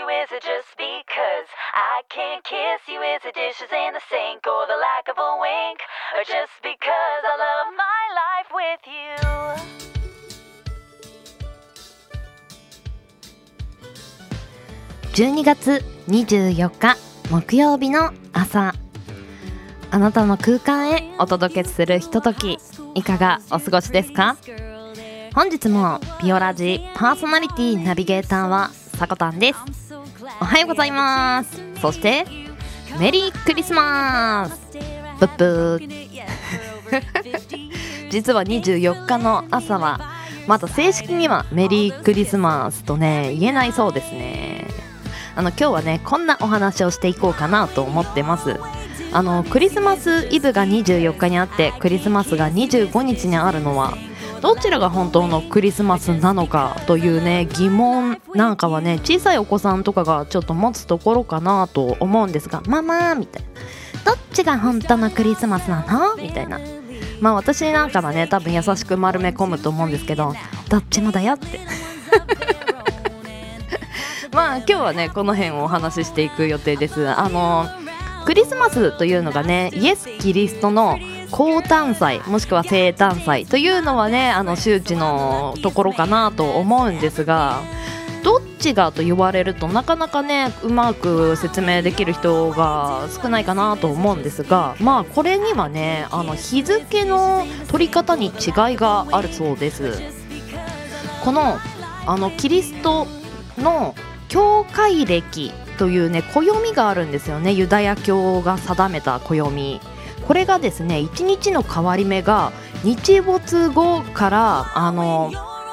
you? Is it just because I can't kiss you? Is it dishes in the sink or the lack of a wink? Or just because I love my life with you? 12月24日木曜日の朝あなたの空間へお届けするひとときいかがお過ごしですか本日もピオラジパーソナリティナビゲーターはさこたんですおはようございます。そしてメリークリスマス。ブッブー。実は24日の朝はまだ正式にはメリークリスマスとね言えないそうですね。あの今日はねこんなお話をしていこうかなと思ってます。あのクリスマスイブが24日にあってクリスマスが25日にあるのはどちらが本当のクリスマスなのかというね疑問なんかはね小さいお子さんとかがちょっと持つところかなと思うんですがママみたいな。どっちが本当のクリスマスなの？みたいな。まあ私なんかはね多分優しく丸め込むと思うんですけどどっちもだよって。まあ今日はねこの辺をお話ししていく予定です。あのクリスマスというのがねイエス・キリストの降誕祭もしくは生誕祭というのはねあの周知のところかなと思うんですがどっちがと言われるとなかなかねうまく説明できる人が少ないかなと思うんですがまあこれにはねあの日付の取り方に違いがあるそうです。このあのキリストの教会歴というね暦があるんですよね。ユダヤ教が定めた暦。これがですね1日の変わり目が日没後からあの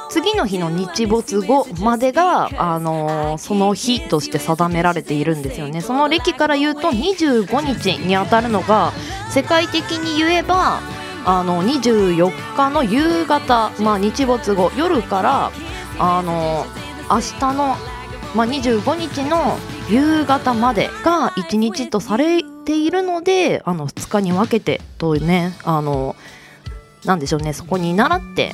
次の日の日没後までがあのその日として定められているんですよね。その歴から言うと25日にあたるのが世界的に言えばあの24日の夕方、まあ、日没後夜からあの明日の、まあ、25日の夕方までが1日とされているのであの2日に分けてとねあのなんでしょうねそこに倣って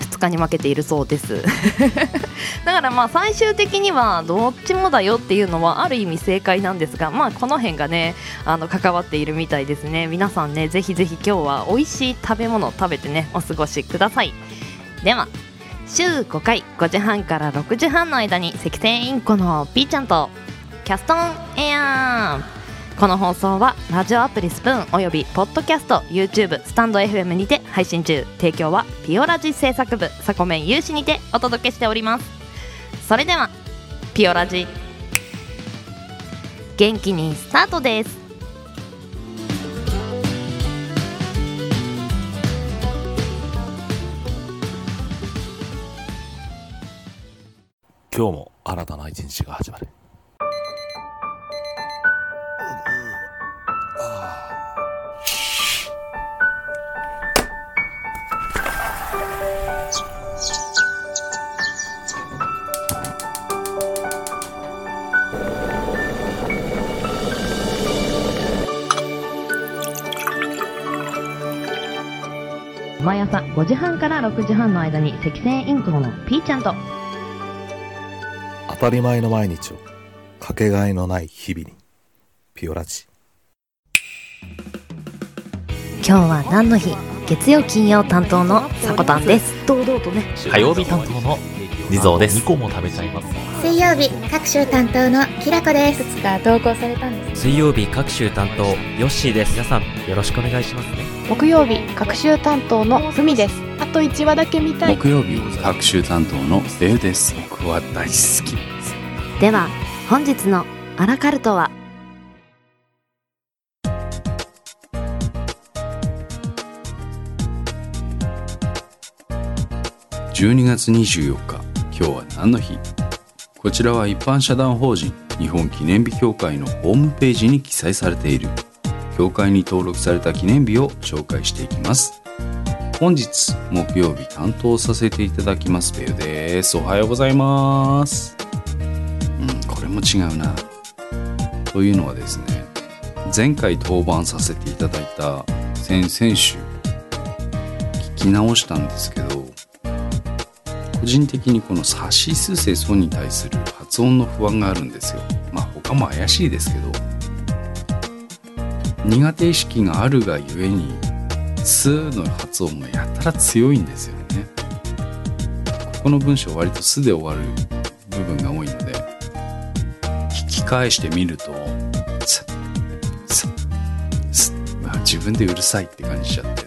2日に分けているそうです。だからまあ最終的にはどっちもだよっていうのはある意味正解なんですがまあこの辺がねあの関わっているみたいですね。皆さんねぜひぜひ今日は美味しい食べ物を食べてねお過ごしください。では週5回5時半から6時半の間に赤線インコのピーちゃんとキャストンエア。ーこの放送はラジオアプリスプーンおよびポッドキャスト YouTube スタンド FM にて配信中。提供はピオラジ制作部サコメン有志にてお届けしております。それではピオラジ元気にスタートです。今日も新たな一日が始まる。毎朝5時半から6時半の間に赤線インコのピーちゃんと。当たり前の毎日をかけがえのない日々にピオラジ。今日は何の日？月曜金曜担当のさこたんです。堂々とね。火曜日担当の地蔵です。2個も食べちゃいます。水曜日各週担当のきらこです。つか投稿されたんです水曜日各週担当ヨッシーです。皆さんよろしくお願いしますね。木曜日各週担当のふみです。あと1話だけ見たい。木曜日各週担当のベウです。僕は大好き。では本日のアラカルトは？12月24日今日は何の日？こちらは一般社団法人日本記念日協会のホームページに記載されている。協会に登録された記念日を紹介していきます。本日木曜日担当させていただきますベウです。おはようございます。うんこれも違うな。というのはですね前回登板させていただいた先々週聞き直したんですけど人的にこのサシスセソに対する発音の不安があるんですよ。まあ他も怪しいですけど。苦手意識があるがゆえに「ス」の発音がやたら強いんですよね。ここの文章割と「す」で終わる部分が多いので聞き返してみると「す」「す」「す」まあ自分でうるさいって感じちゃって。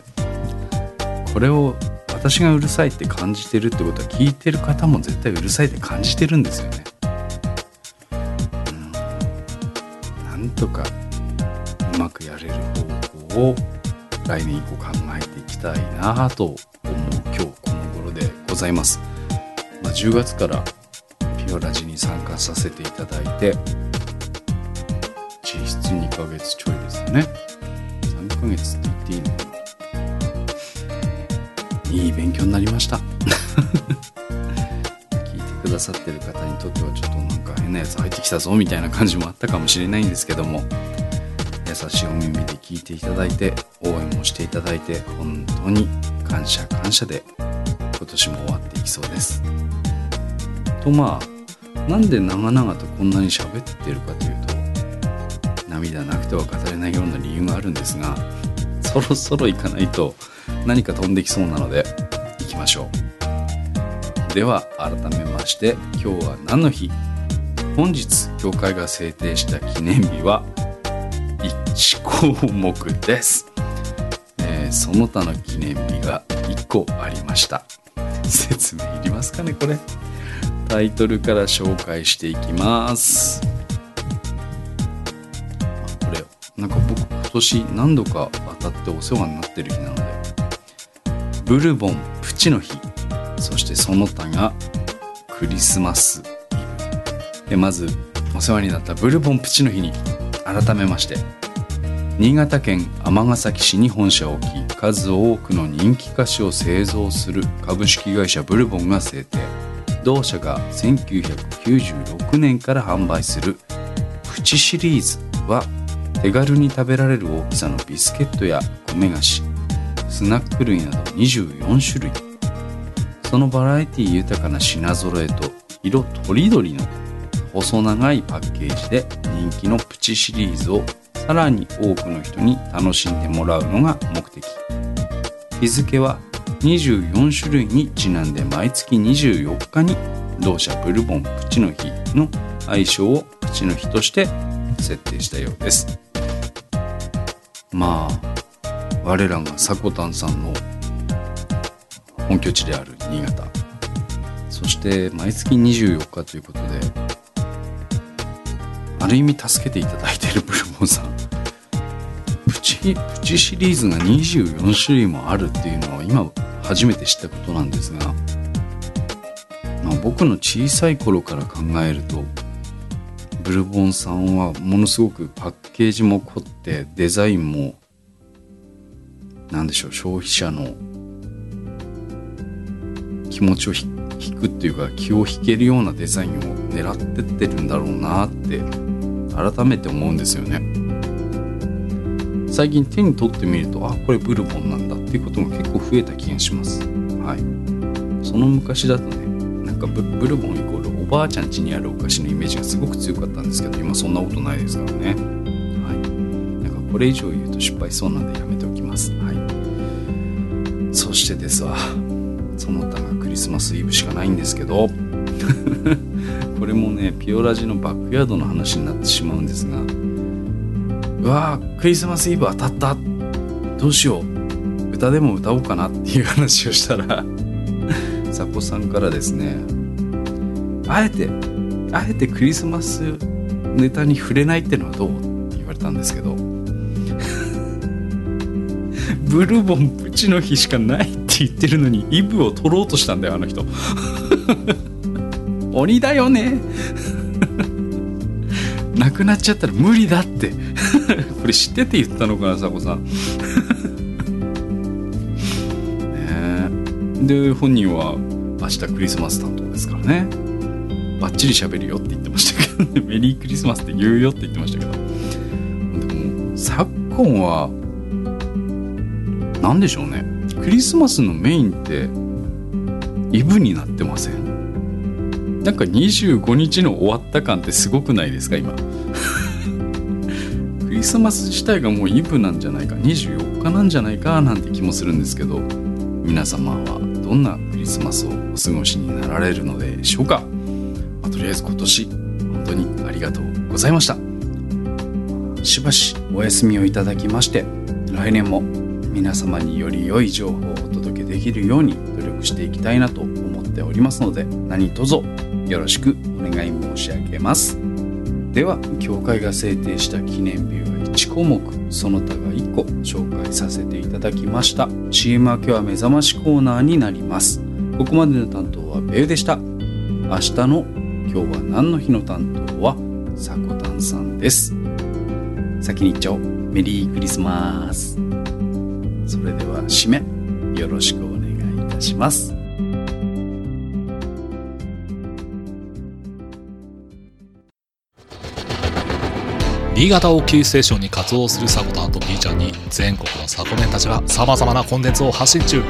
これを私がうるさいって感じてるってことは聞いてる方も絶対うるさいって感じてるんですよね。うん、なんとかうまくやれる方法を来年以降考えていきたいなと思う今日この頃でございます。まあ、10月からピオラジに参加させていただいて実質2ヶ月ちょいですよね。3ヶ月って言っていいのいい勉強になりました。聞いてくださってる方にとってはちょっとなんか変なやつ入ってきたぞみたいな感じもあったかもしれないんですけども。優しいお耳で聞いていただいて応援もしていただいて本当に感謝感謝で今年も終わっていきそうです。とまあなんで長々とこんなに喋ってるかというと涙なくては語れないような理由があるんですがそろそろ行かないと何か飛んできそうなので行きましょう。では改めまして今日は何の日？本日教会が制定した記念日は1項目です、えーその他の記念日が1個ありました。説明いりますかねこれ。タイトルから紹介していきます。あこれなんか僕今年何度か当たってお世話になってる日なのでブルボンプチの日そしてその他がクリスマスイブ。でまずお世話になったブルボンプチの日に改めまして新潟県尼崎市に本社を置き数多くの人気菓子を製造する株式会社ブルボンが制定。同社が1996年から販売するプチシリーズは手軽に食べられる大きさのビスケットや米菓子スナック類など24種類。そのバラエティ豊かな品揃えと色とりどりの細長いパッケージで人気のプチシリーズをさらに多くの人に楽しんでもらうのが目的。日付は24種類にちなんで毎月24日に同社ブルボンプチの日の愛称をプチの日として設定したようです。まあ我らがサコタンさんの本拠地である新潟。そして毎月24日ということである意味助けていただいているブルボンさん。プチプチシリーズが24種類もあるっていうのは今初めて知ったことなんですが、まあ、僕の小さい頃から考えるとブルボンさんはものすごくパッケージも凝ってデザインも何でしょう消費者の気持ちを引くっていうか気を引けるようなデザインを狙ってってるんだろうなって改めて思うんですよね。最近手に取ってみるとあこれブルボンなんだっていうことが結構増えた気がします。はい。その昔だとねなんかブルボンイコールおばあちゃん家にあるお菓子のイメージがすごく強かったんですけど今そんなことないですからね。これ以上言うと失敗そうなんでやめておきます。はい。そしてですわ。その他がクリスマスイブしかないんですけど。これもねピオラジのバックヤードの話になってしまうんですが。うわークリスマスイブ当たった。どうしよう。歌でも歌おうかなっていう話をしたら。サコさんからですね。あえてあえてクリスマスネタに触れないってのはどう？って言われたんですけど。ブルボンプチの日しかないって言ってるのにイブを取ろうとしたんだよあの人。鬼だよね。なくなっちゃったら無理だって。これ知ってて言ったのかなサコさん。で本人は明日クリスマス担当ですからね。バッチリ喋るよって言ってましたけどね。メリークリスマスって言うよって言ってましたけど。でも昨今は何でしょうね。クリスマスのメインってイブになってません？なんか25日の終わった感ってすごくないですか今？クリスマス自体がもうイブなんじゃないか24日なんじゃないかなんて気もするんですけど皆様はどんなクリスマスをお過ごしになられるのでしょうか、まあとりあえず今年本当にありがとうございました。しばしお休みをいただきまして来年も皆様により良い情報をお届けできるように努力していきたいなと思っておりますので何卒よろしくお願い申し上げます。では協会が制定した記念日は1項目その他が1個紹介させていただきました。CM 明けは目覚ましコーナーになります。ここまでの担当はベウでした。明日の今日は何の日の担当はさこたんさんです。先に言っちゃおう。メリークリスマス。それでは締めよろしくお願いいたします。新潟をキーステーションに活動するサコタンと B ちゃんに全国のサコメンたちが様々なコンテンツを発信中。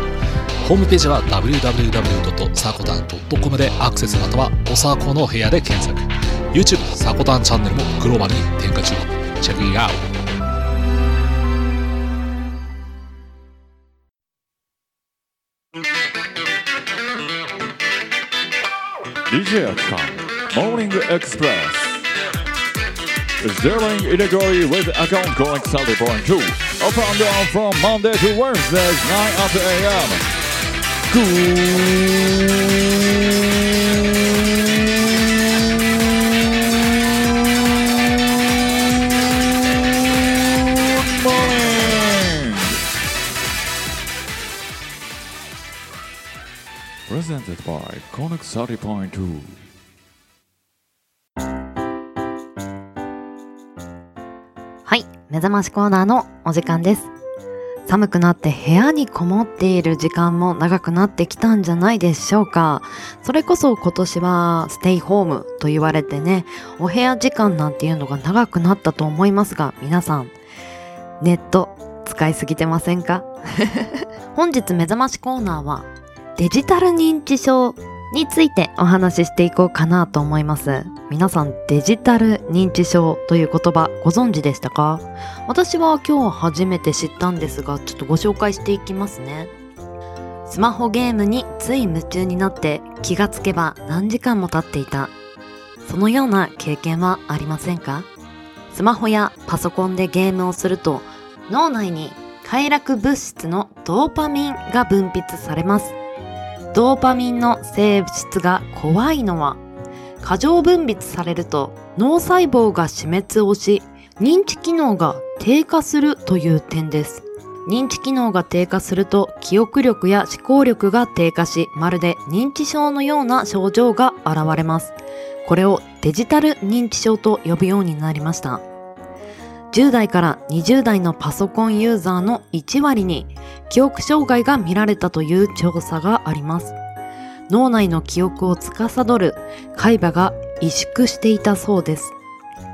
ホームページは www.sakotan.com でアクセスまたはおさこの部屋で検索。YouTube サコタンチャンネルもグローバルに展開中。チェックイアウト。DJ アキさん Morning Express is dealing illegally with account calling Saturday point two. Up and down from Monday to Wednesday, 9 up a.m. Good はい、目覚ましコーナーのお時間です。寒くなって部屋にこもっている時間も長くなってきたんじゃないでしょうか。それこそ今年はステイホームと言われてね、お部屋時間なんていうのが長くなったと思いますが、皆さん、ネット使いすぎてませんか？本日目覚ましコーナーはデジタル認知症についてお話ししていこうかなと思います。皆さんデジタル認知症という言葉ご存知でしたか？私は今日初めて知ったんですが、ちょっとご紹介していきますね。スマホゲームについ夢中になって気がつけば何時間も経っていた。そのような経験はありませんか？スマホやパソコンでゲームをすると脳内に快楽物質のドーパミンが分泌されます。ドーパミンの性質が怖いのは過剰分泌されると脳細胞が死滅をし認知機能が低下するという点です。認知機能が低下すると記憶力や思考力が低下しまるで認知症のような症状が現れます。これをデジタル認知症と呼ぶようになりました。10代から20代のパソコンユーザーの1割に記憶障害が見られたという調査があります。脳内の記憶を司る海馬が萎縮していたそうです。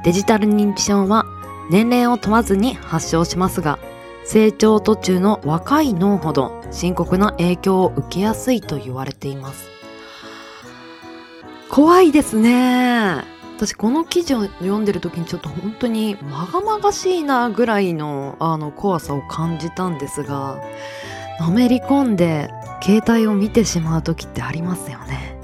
デジタル認知症は年齢を問わずに発症しますが、成長途中の若い脳ほど深刻な影響を受けやすいと言われています。怖いですね。私この記事を読んでる時にちょっと本当にまがまがしいなぐらいのあの怖さを感じたんですが、のめり込んで携帯を見てしまう時ってありますよね。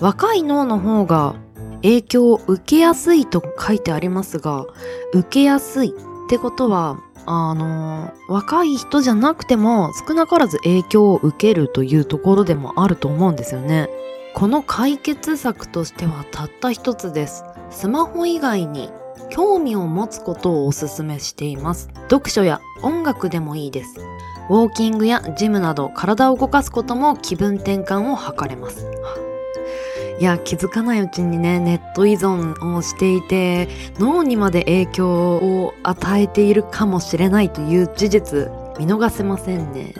若い脳の方が影響を受けやすいと書いてありますが、受けやすいってことは、あの、若い人じゃなくても少なからず影響を受けるというところでもあると思うんですよね。この解決策としてはたった一つです。スマホ以外に興味を持つことをお勧めしています。読書や音楽でもいいです。ウォーキングやジムなど体を動かすことも気分転換を図れます。いや、気づかないうちにね、ネット依存をしていて、脳にまで影響を与えているかもしれないという事実、見逃せませんね。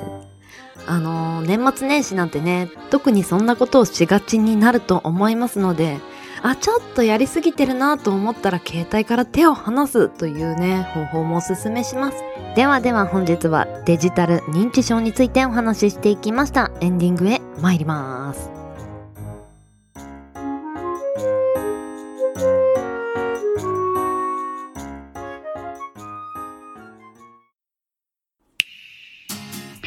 あのー年末年始なんてね、特にそんなことをしがちになると思いますので、あちょっとやりすぎてるなと思ったら携帯から手を離すというね方法もおすすめします。ではでは本日はデジタル認知症についてお話ししていきました。エンディングへ参ります。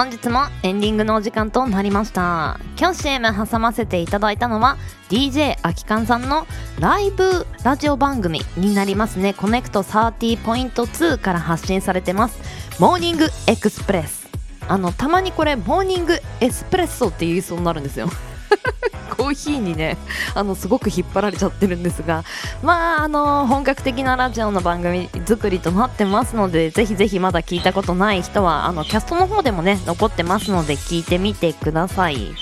本日もエンディングのお時間となりました。今日 CM 挟ませていただいたのは DJ あきかんさんのライブラジオ番組になりますね。コネクト30.2から発信されてます。モーニングエクスプレス。あのたまにこれモーニングエスプレッソって言いそうになるんですよ。コーヒーにねあのすごく引っ張られちゃってるんですがまああの本格的なラジオの番組作りとなってますのでぜひぜひまだ聞いたことない人はあのキャストの方でもね残ってますので聞いてみてください。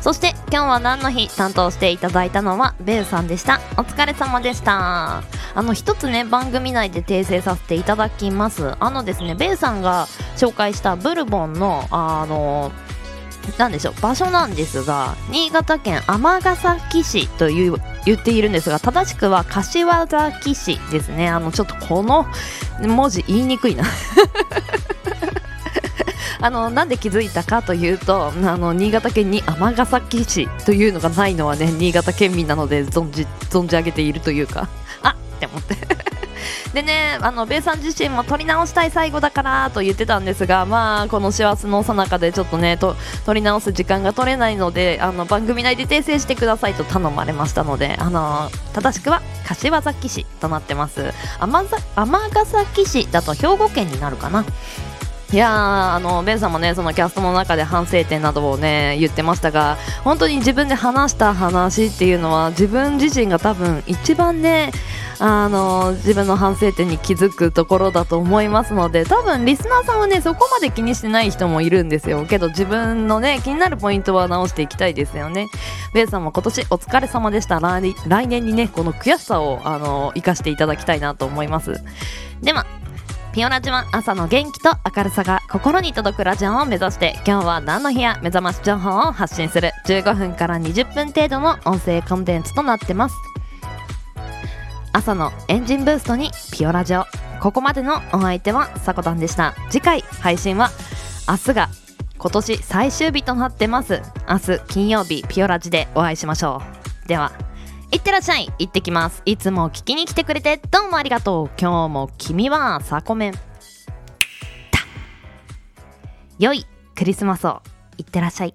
そして今日は何の日担当していただいたのはベウさんでした。お疲れ様でした。あの一つね番組内で訂正させていただきます。あのですねベウさんが紹介したブルボンのあのなんでしょう場所なんですが新潟県尼崎市という言っているんですが正しくは柏崎市ですね。あのちょっとこの文字言いにくいな。あのなんで気づいたかというとあの新潟県に尼崎市というのがないのはね新潟県民なので存じ存じ上げているというか。あって思って。でね、あのベイさん自身も撮り直したい最後だからと言ってたんですが、まあ、この師走のさなかでちょっとねと、撮り直す時間が取れないので、あの番組内で訂正してくださいと頼まれましたので、あの正しくは柏崎市となってます。尼崎市だと兵庫県になるかな。いやーあのベンさんもねそのキャストの中で反省点などをね言ってましたが本当に自分で話した話っていうのは自分自身が多分一番ねあの自分の反省点に気づくところだと思いますので多分リスナーさんはねそこまで気にしてない人もいるんですよ。けど自分のね気になるポイントは直していきたいですよね。ベンさんも今年お疲れ様でした。来来年にねこの悔しさをあの生かしていただきたいなと思います。ではピオラジは朝の元気と明るさが心に届くラジオを目指して今日は何の日や目覚まし情報を発信する。15分から20分程度の音声コンテンツとなってます。朝のエンジンブーストにピオラジオ。ここまでのお相手はさこたんでした。次回配信は明日が今年最終日となってます。明日金曜日ピオラジでお会いしましょう。ではいってらっしゃい。行ってきます。いつも聞きに来てくれてどうもありがとう。今日も君はサコメン。良いクリスマスを。いってらっしゃい。